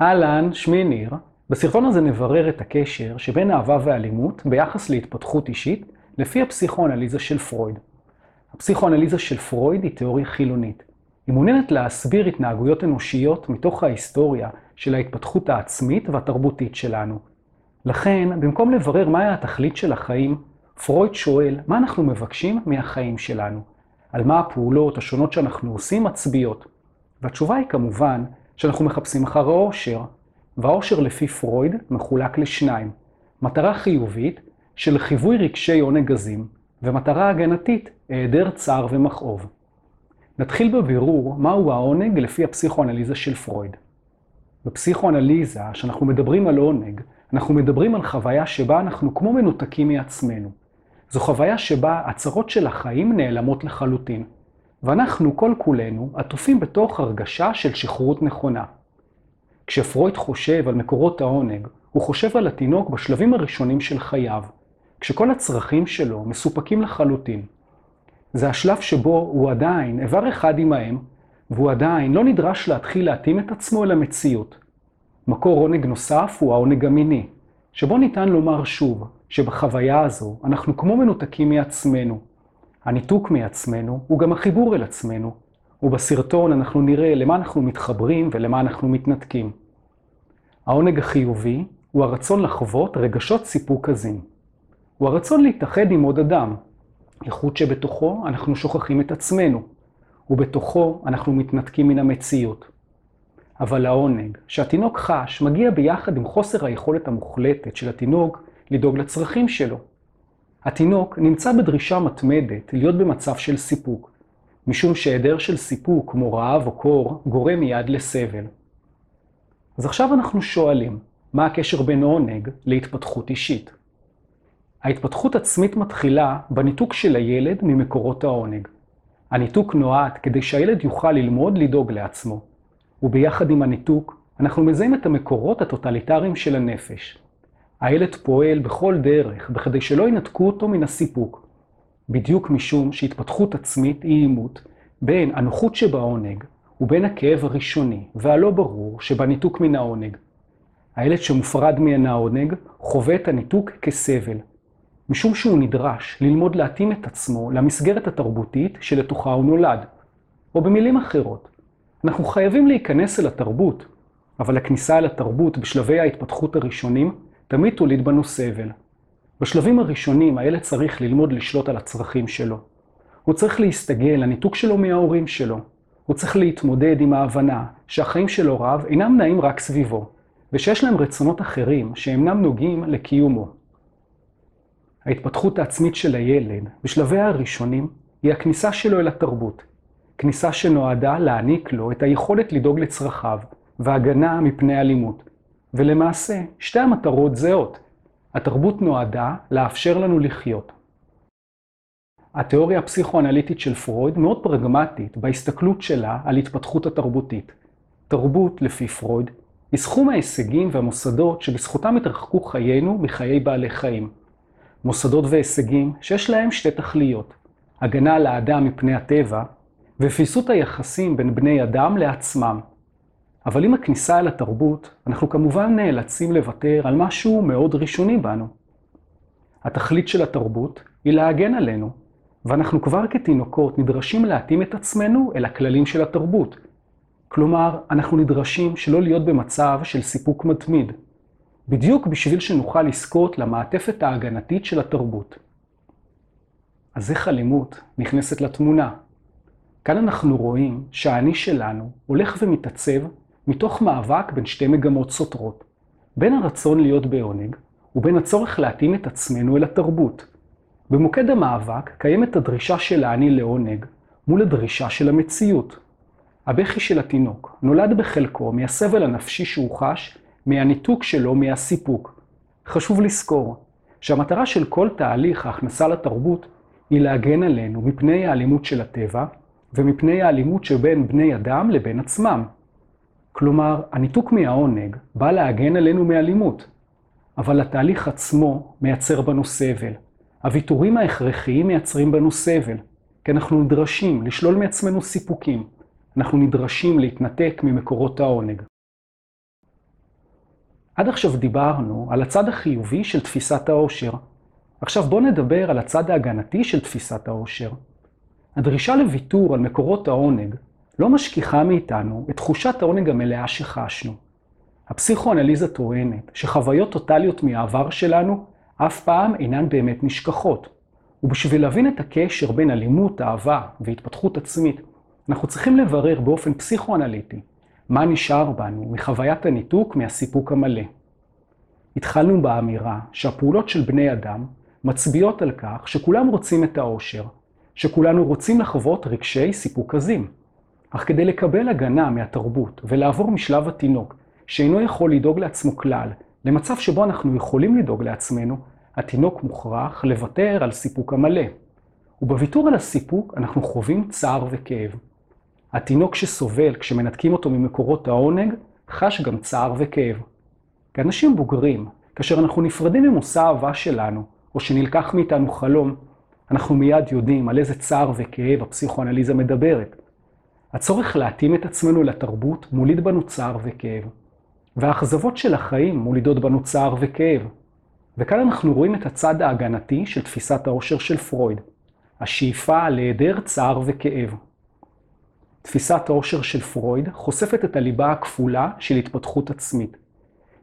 אהלן, שמי ניר. בסרטון הזה נברר את הקשר שבין אהבה ואלימות ביחס להתפתחות אישית לפי הפסיכואנליזה של פרויד. הפסיכואנליזה של פרויד היא תיאוריה חילונית. היא מעוניינת להסביר התנהגויות אנושיות מתוך ההיסטוריה של ההתפתחות העצמית והתרבותית שלנו. לכן, במקום לברר מהי התכלית של החיים, פרויד שואל מה אנחנו מבקשים מהחיים שלנו, על מה הפעולות השונות שאנחנו עושים מצביעות. והתשובה היא כמובן שאנחנו מחפשים אחר האושר, והאושר לפי פרויד מחולק לשניים, מטרה חיובית של חיווי רגשי עונג גזים, ומטרה הגנתית, היעדר צער ומכאוב. נתחיל בבירור מהו העונג לפי הפסיכואנליזה של פרויד. בפסיכואנליזה, כשאנחנו מדברים על עונג, אנחנו מדברים על חוויה שבה אנחנו כמו מנותקים מעצמנו. זו חוויה שבה הצרות של החיים נעלמות לחלוטין, ואנחנו כל כולנו עטופים בתוך הרגשה של שחרות נכונה. כשפרויד חושב על מקורות העונג, הוא חושב על התינוק בשלבים הראשונים של חייו, כשכל הצרכים שלו מסופקים לחלוטין. זה השלב שבו הוא עדיין איבר אחד עם האם, והוא עדיין לא נדרש להתחיל להתאים את עצמו אל המציאות. מקור עונג נוסף הוא העונג המיני, שבו ניתן לומר שוב, שבחוויה הזו אנחנו כמו מנותקים מעצמנו. הניתוק מעצמנו הוא גם החיבור אל עצמנו, ובסרטון אנחנו נראה למה אנחנו מתחברים ולמה אנחנו מתנתקים. העונג החיובי הוא הרצון לחוות רגשות סיפוק עזים. הוא הרצון להתאחד עם עוד אדם, איכות שבתוכו אנחנו שוכחים את עצמנו, ובתוכו אנחנו מתנתקים מן המציאות. אבל העונג שהתינוק חש מגיע ביחד עם חוסר היכולת המוחלטת של התינוק לדאוג לצרכים שלו. התינוק נמצא בדרישה מתמדת להיות במצב של סיפוק, משום שהיעדר של סיפוק, כמו רעב או קור, גורם מיד לסבל. אז עכשיו אנחנו שואלים, מה הקשר בין עונג להתפתחות אישית? ההתפתחות עצמית מתחילה בניתוק של הילד ממקורות העונג. הניתוק נועד כדי שהילד יוכל ללמוד לדאוג לעצמו, וביחד עם הניתוק, אנחנו מזהים את המקורות הטוטליטריים של הנפש. הילד פועל בכל דרך בכדי שלא ינתקו אותו מן הסיפוק, בדיוק משום שהתפתחות עצמית היא עימות בין הנוחות שבעונג ובין הכאב הראשוני והלא ברור שבניתוק מן העונג. הילד שמופרד מן העונג חווה את הניתוק כסבל, משום שהוא נדרש ללמוד להתאים את עצמו למסגרת התרבותית שלתוכה הוא נולד. או במילים אחרות, אנחנו חייבים להיכנס אל התרבות, אבל הכניסה אל התרבות בשלבי ההתפתחות הראשונים תמיד תוליד בנו סבל. בשלבים הראשונים הילד צריך ללמוד לשלוט על הצרכים שלו. הוא צריך להסתגל לניתוק שלו מההורים שלו. הוא צריך להתמודד עם ההבנה שהחיים של הוריו אינם נעים רק סביבו, ושיש להם רצונות אחרים שאינם נוגעים לקיומו. ההתפתחות העצמית של הילד בשלביה הראשונים היא הכניסה שלו אל התרבות. כניסה שנועדה להעניק לו את היכולת לדאוג לצרכיו והגנה מפני אלימות. ולמעשה, שתי המטרות זהות. התרבות נועדה לאפשר לנו לחיות. התיאוריה הפסיכואנליטית של פרויד מאוד פרגמטית בהסתכלות שלה על התפתחות התרבותית. תרבות, לפי פרויד, היא סכום ההישגים והמוסדות שבזכותם התרחקו חיינו מחיי בעלי חיים. מוסדות והישגים שיש להם שתי תכליות, הגנה על האדם מפני הטבע, ופיסות היחסים בין בני אדם לעצמם. אבל עם הכניסה אל התרבות, אנחנו כמובן נאלצים לוותר על משהו מאוד ראשוני בנו. התכלית של התרבות היא להגן עלינו, ואנחנו כבר כתינוקות נדרשים להתאים את עצמנו אל הכללים של התרבות. כלומר, אנחנו נדרשים שלא להיות במצב של סיפוק מתמיד, בדיוק בשביל שנוכל לזכות למעטפת ההגנתית של התרבות. אז איך אלימות נכנסת לתמונה? כאן אנחנו רואים שהאני שלנו הולך ומתעצב מתוך מאבק בין שתי מגמות סותרות, בין הרצון להיות בעונג ובין הצורך להתאים את עצמנו אל התרבות. במוקד המאבק קיימת הדרישה של האני לעונג מול הדרישה של המציאות. הבכי של התינוק נולד בחלקו מהסבל הנפשי שהוא חש מהניתוק שלו מהסיפוק. חשוב לזכור שהמטרה של כל תהליך ההכנסה לתרבות היא להגן עלינו מפני האלימות של הטבע ומפני האלימות שבין בני אדם לבין עצמם. כלומר, הניתוק מהעונג בא להגן עלינו מאלימות, אבל התהליך עצמו מייצר בנו סבל. הוויתורים ההכרחיים מייצרים בנו סבל, כי אנחנו נדרשים לשלול מעצמנו סיפוקים. אנחנו נדרשים להתנתק ממקורות העונג. עד עכשיו דיברנו על הצד החיובי של תפיסת העושר. עכשיו בואו נדבר על הצד ההגנתי של תפיסת העושר. הדרישה לוויתור על מקורות העונג לא משכיחה מאיתנו את תחושת העונג המלאה שחשנו. הפסיכואנליזה טוענת שחוויות טוטליות מהעבר שלנו אף פעם אינן באמת נשכחות. ובשביל להבין את הקשר בין אלימות, אהבה והתפתחות עצמית, אנחנו צריכים לברר באופן פסיכואנליטי מה נשאר בנו מחוויית הניתוק מהסיפוק המלא. התחלנו באמירה שהפעולות של בני אדם מצביעות על כך שכולם רוצים את האושר, שכולנו רוצים לחוות רגשי סיפוק עזים. אך כדי לקבל הגנה מהתרבות ולעבור משלב התינוק, שאינו יכול לדאוג לעצמו כלל, למצב שבו אנחנו יכולים לדאוג לעצמנו, התינוק מוכרח לוותר על סיפוק המלא. ובוויתור על הסיפוק אנחנו חווים צער וכאב. התינוק שסובל כשמנתקים אותו ממקורות העונג, חש גם צער וכאב. כאנשים בוגרים, כאשר אנחנו נפרדים ממושא האהבה שלנו, או שנלקח מאיתנו חלום, אנחנו מיד יודעים על איזה צער וכאב הפסיכואנליזה מדברת. הצורך להתאים את עצמנו לתרבות מוליד בנו צער וכאב. והאכזבות של החיים מולידות בנו צער וכאב. וכאן אנחנו רואים את הצד ההגנתי של תפיסת העושר של פרויד, השאיפה להיעדר צער וכאב. תפיסת העושר של פרויד חושפת את הליבה הכפולה של התפתחות עצמית.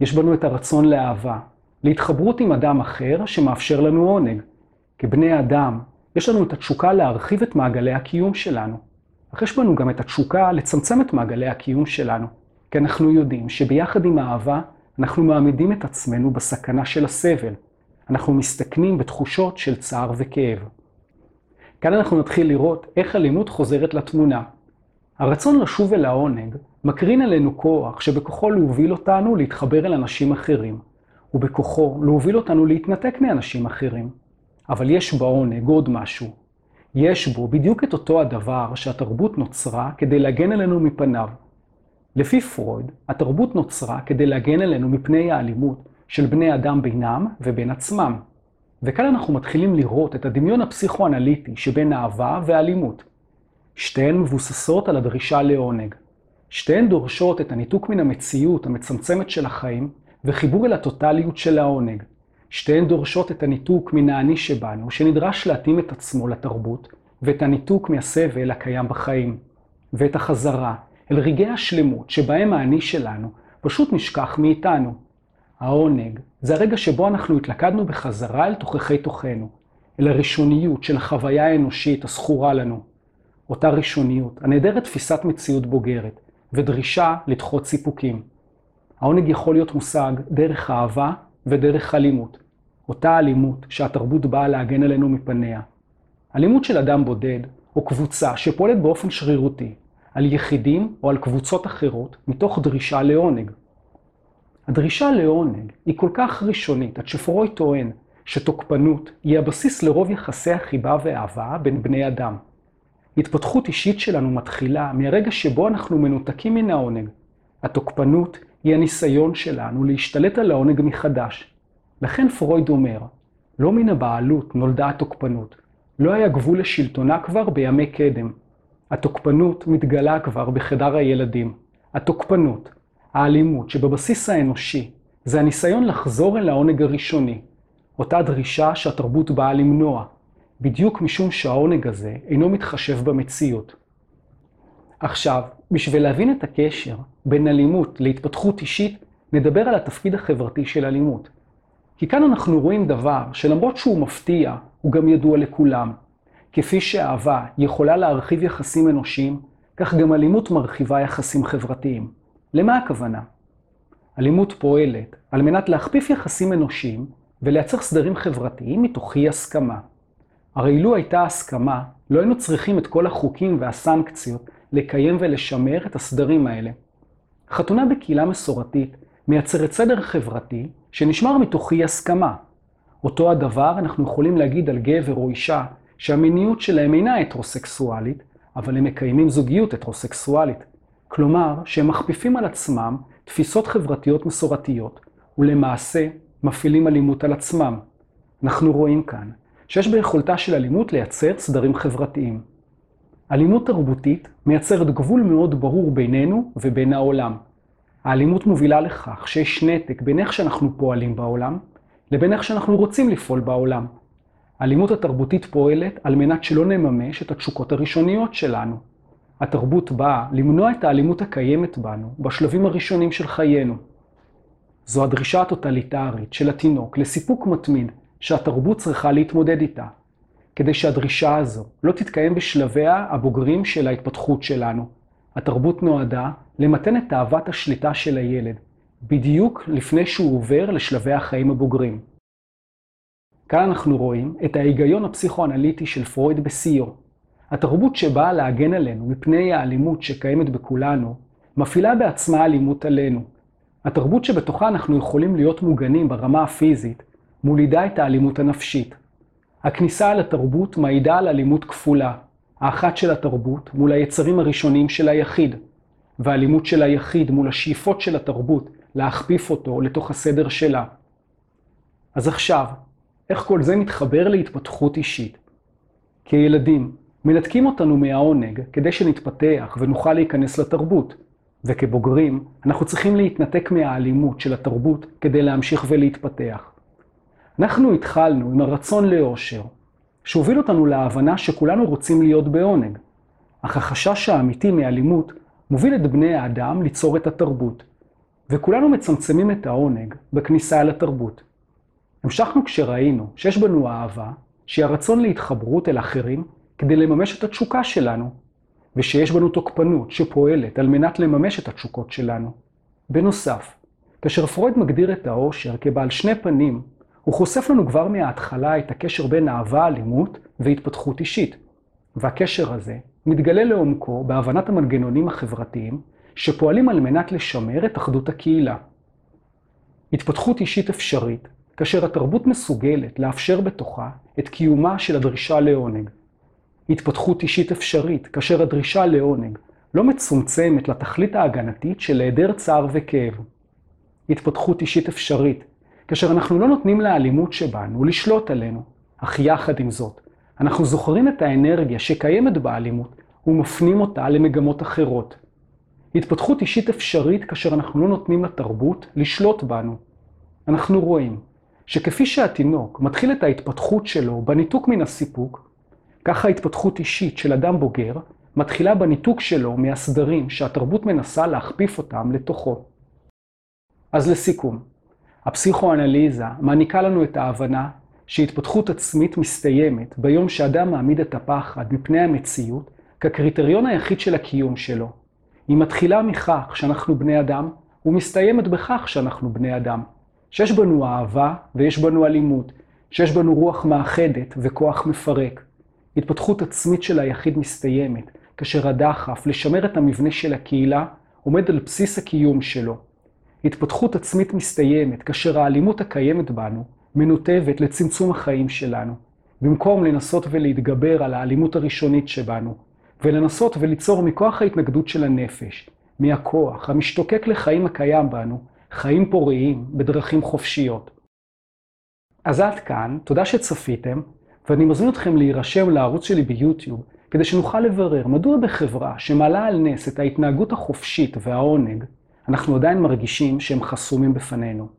יש בנו את הרצון לאהבה, להתחברות עם אדם אחר שמאפשר לנו עונג. כבני אדם, יש לנו את התשוקה להרחיב את מעגלי הקיום שלנו. אך יש בנו גם את התשוקה לצמצם את מעגלי הקיום שלנו, כי אנחנו יודעים שביחד עם האהבה, אנחנו מעמידים את עצמנו בסכנה של הסבל. אנחנו מסתכנים בתחושות של צער וכאב. כאן אנחנו נתחיל לראות איך אלימות חוזרת לתמונה. הרצון לשוב אל העונג מקרין עלינו כוח שבכוחו להוביל אותנו להתחבר אל אנשים אחרים, ובכוחו להוביל אותנו להתנתק מאנשים אחרים. אבל יש בעונג עוד משהו. יש בו בדיוק את אותו הדבר שהתרבות נוצרה כדי להגן עלינו מפניו. לפי פרויד, התרבות נוצרה כדי להגן עלינו מפני האלימות של בני אדם בינם ובין עצמם. וכאן אנחנו מתחילים לראות את הדמיון הפסיכואנליטי שבין אהבה ואלימות. שתיהן מבוססות על הדרישה לעונג. שתיהן דורשות את הניתוק מן המציאות המצמצמת של החיים וחיבור אל הטוטליות של העונג. שתיהן דורשות את הניתוק מן האני שבנו, שנדרש להתאים את עצמו לתרבות, ואת הניתוק מהסבל הקיים בחיים, ואת החזרה אל רגעי השלמות שבהם האני שלנו פשוט נשכח מאיתנו. העונג זה הרגע שבו אנחנו התלכדנו בחזרה אל תוככי תוכנו, אל הראשוניות של החוויה האנושית הזכורה לנו. אותה ראשוניות, הנעדרת תפיסת מציאות בוגרת, ודרישה לדחות סיפוקים. העונג יכול להיות מושג דרך אהבה ודרך אלימות. אותה אלימות שהתרבות באה להגן עלינו מפניה. אלימות של אדם בודד, או קבוצה שפועלת באופן שרירותי, על יחידים או על קבוצות אחרות, מתוך דרישה לעונג. הדרישה לעונג היא כל כך ראשונית, עד שפרוי טוען שתוקפנות היא הבסיס לרוב יחסי החיבה ואהבה בין בני אדם. התפתחות אישית שלנו מתחילה מהרגע שבו אנחנו מנותקים מן העונג. התוקפנות היא הניסיון שלנו להשתלט על העונג מחדש. לכן פרויד אומר, לא מן הבעלות נולדה התוקפנות. לא היה גבול לשלטונה כבר בימי קדם. התוקפנות מתגלה כבר בחדר הילדים. התוקפנות, האלימות שבבסיס האנושי, זה הניסיון לחזור אל העונג הראשוני. אותה דרישה שהתרבות באה למנוע, בדיוק משום שהעונג הזה אינו מתחשב במציאות. עכשיו, בשביל להבין את הקשר בין אלימות להתפתחות אישית, נדבר על התפקיד החברתי של אלימות. כי כאן אנחנו רואים דבר שלמרות שהוא מפתיע, הוא גם ידוע לכולם. כפי שאהבה יכולה להרחיב יחסים אנושיים, כך גם אלימות מרחיבה יחסים חברתיים. למה הכוונה? אלימות פועלת על מנת להכפיף יחסים אנושיים ולייצר סדרים חברתיים מתוך אי הסכמה. הרי לו הייתה הסכמה, לא היינו צריכים את כל החוקים והסנקציות לקיים ולשמר את הסדרים האלה. חתונה בקהילה מסורתית מייצרת סדר חברתי שנשמר מתוך אי הסכמה. אותו הדבר אנחנו יכולים להגיד על גבר או אישה שהמיניות שלהם אינה הטרוסקסואלית, אבל הם מקיימים זוגיות הטרוסקסואלית. כלומר, שהם מכפיפים על עצמם תפיסות חברתיות מסורתיות, ולמעשה מפעילים אלימות על עצמם. אנחנו רואים כאן שיש ביכולתה של אלימות לייצר סדרים חברתיים. אלימות תרבותית מייצרת גבול מאוד ברור בינינו ובין העולם. האלימות מובילה לכך שיש נתק בין איך שאנחנו פועלים בעולם, לבין איך שאנחנו רוצים לפעול בעולם. האלימות התרבותית פועלת על מנת שלא נממש את התשוקות הראשוניות שלנו. התרבות באה למנוע את האלימות הקיימת בנו בשלבים הראשונים של חיינו. זו הדרישה הטוטליטרית של התינוק לסיפוק מתמיד שהתרבות צריכה להתמודד איתה, כדי שהדרישה הזו לא תתקיים בשלביה הבוגרים של ההתפתחות שלנו. התרבות נועדה למתן את תאוות השליטה של הילד, בדיוק לפני שהוא עובר לשלבי החיים הבוגרים. כאן אנחנו רואים את ההיגיון הפסיכואנליטי של פרויד בשיאו. התרבות שבאה להגן עלינו מפני האלימות שקיימת בכולנו, מפעילה בעצמה אלימות עלינו. התרבות שבתוכה אנחנו יכולים להיות מוגנים ברמה הפיזית, מולידה את האלימות הנפשית. הכניסה אל התרבות מעידה על אלימות כפולה, האחת של התרבות מול היצרים הראשוניים של היחיד, והאלימות של היחיד מול השאיפות של התרבות להכפיף אותו לתוך הסדר שלה. אז עכשיו, איך כל זה מתחבר להתפתחות אישית? כילדים, מנתקים אותנו מהעונג כדי שנתפתח ונוכל להיכנס לתרבות, וכבוגרים, אנחנו צריכים להתנתק מהאלימות של התרבות כדי להמשיך ולהתפתח. אנחנו התחלנו עם הרצון לאושר, שהוביל אותנו להבנה שכולנו רוצים להיות בעונג, אך החשש האמיתי מאלימות מוביל את בני האדם ליצור את התרבות, וכולנו מצמצמים את העונג בכניסה אל התרבות. המשכנו כשראינו שיש בנו אהבה, שהיא הרצון להתחברות אל אחרים כדי לממש את התשוקה שלנו, ושיש בנו תוקפנות שפועלת על מנת לממש את התשוקות שלנו. בנוסף, כאשר פרויד מגדיר את האושר כבעל שני פנים, הוא חושף לנו כבר מההתחלה את הקשר בין אהבה, אלימות והתפתחות אישית. והקשר הזה מתגלה לעומקו בהבנת המנגנונים החברתיים שפועלים על מנת לשמר את אחדות הקהילה. התפתחות אישית אפשרית כאשר התרבות מסוגלת לאפשר בתוכה את קיומה של הדרישה לעונג. התפתחות אישית אפשרית כאשר הדרישה לעונג לא מצומצמת לתכלית ההגנתית של היעדר צער וכאב. התפתחות אישית אפשרית כאשר אנחנו לא נותנים לאלימות שבנו לשלוט עלינו, אך יחד עם זאת, אנחנו זוכרים את האנרגיה שקיימת באלימות ומפנים אותה למגמות אחרות. התפתחות אישית אפשרית כאשר אנחנו לא נותנים לתרבות לשלוט בנו. אנחנו רואים שכפי שהתינוק מתחיל את ההתפתחות שלו בניתוק מן הסיפוק, ככה התפתחות אישית של אדם בוגר מתחילה בניתוק שלו מהסדרים שהתרבות מנסה להכפיף אותם לתוכו. אז לסיכום, הפסיכואנליזה מעניקה לנו את ההבנה שהתפתחות עצמית מסתיימת ביום שאדם מעמיד את הפחד מפני המציאות כקריטריון היחיד של הקיום שלו. היא מתחילה מכך שאנחנו בני אדם, ומסתיימת בכך שאנחנו בני אדם. שיש בנו אהבה ויש בנו אלימות, שיש בנו רוח מאחדת וכוח מפרק. התפתחות עצמית של היחיד מסתיימת, כאשר הדחף לשמר את המבנה של הקהילה עומד על בסיס הקיום שלו. התפתחות עצמית מסתיימת כאשר האלימות הקיימת בנו מנותבת לצמצום החיים שלנו, במקום לנסות ולהתגבר על האלימות הראשונית שבנו, ולנסות וליצור מכוח ההתנגדות של הנפש, מהכוח המשתוקק לחיים הקיים בנו, חיים פוריים בדרכים חופשיות. אז עד כאן, תודה שצפיתם, ואני מזמין אתכם להירשם לערוץ שלי ביוטיוב, כדי שנוכל לברר מדוע בחברה שמעלה על נס את ההתנהגות החופשית והעונג, אנחנו עדיין מרגישים שהם חסומים בפנינו.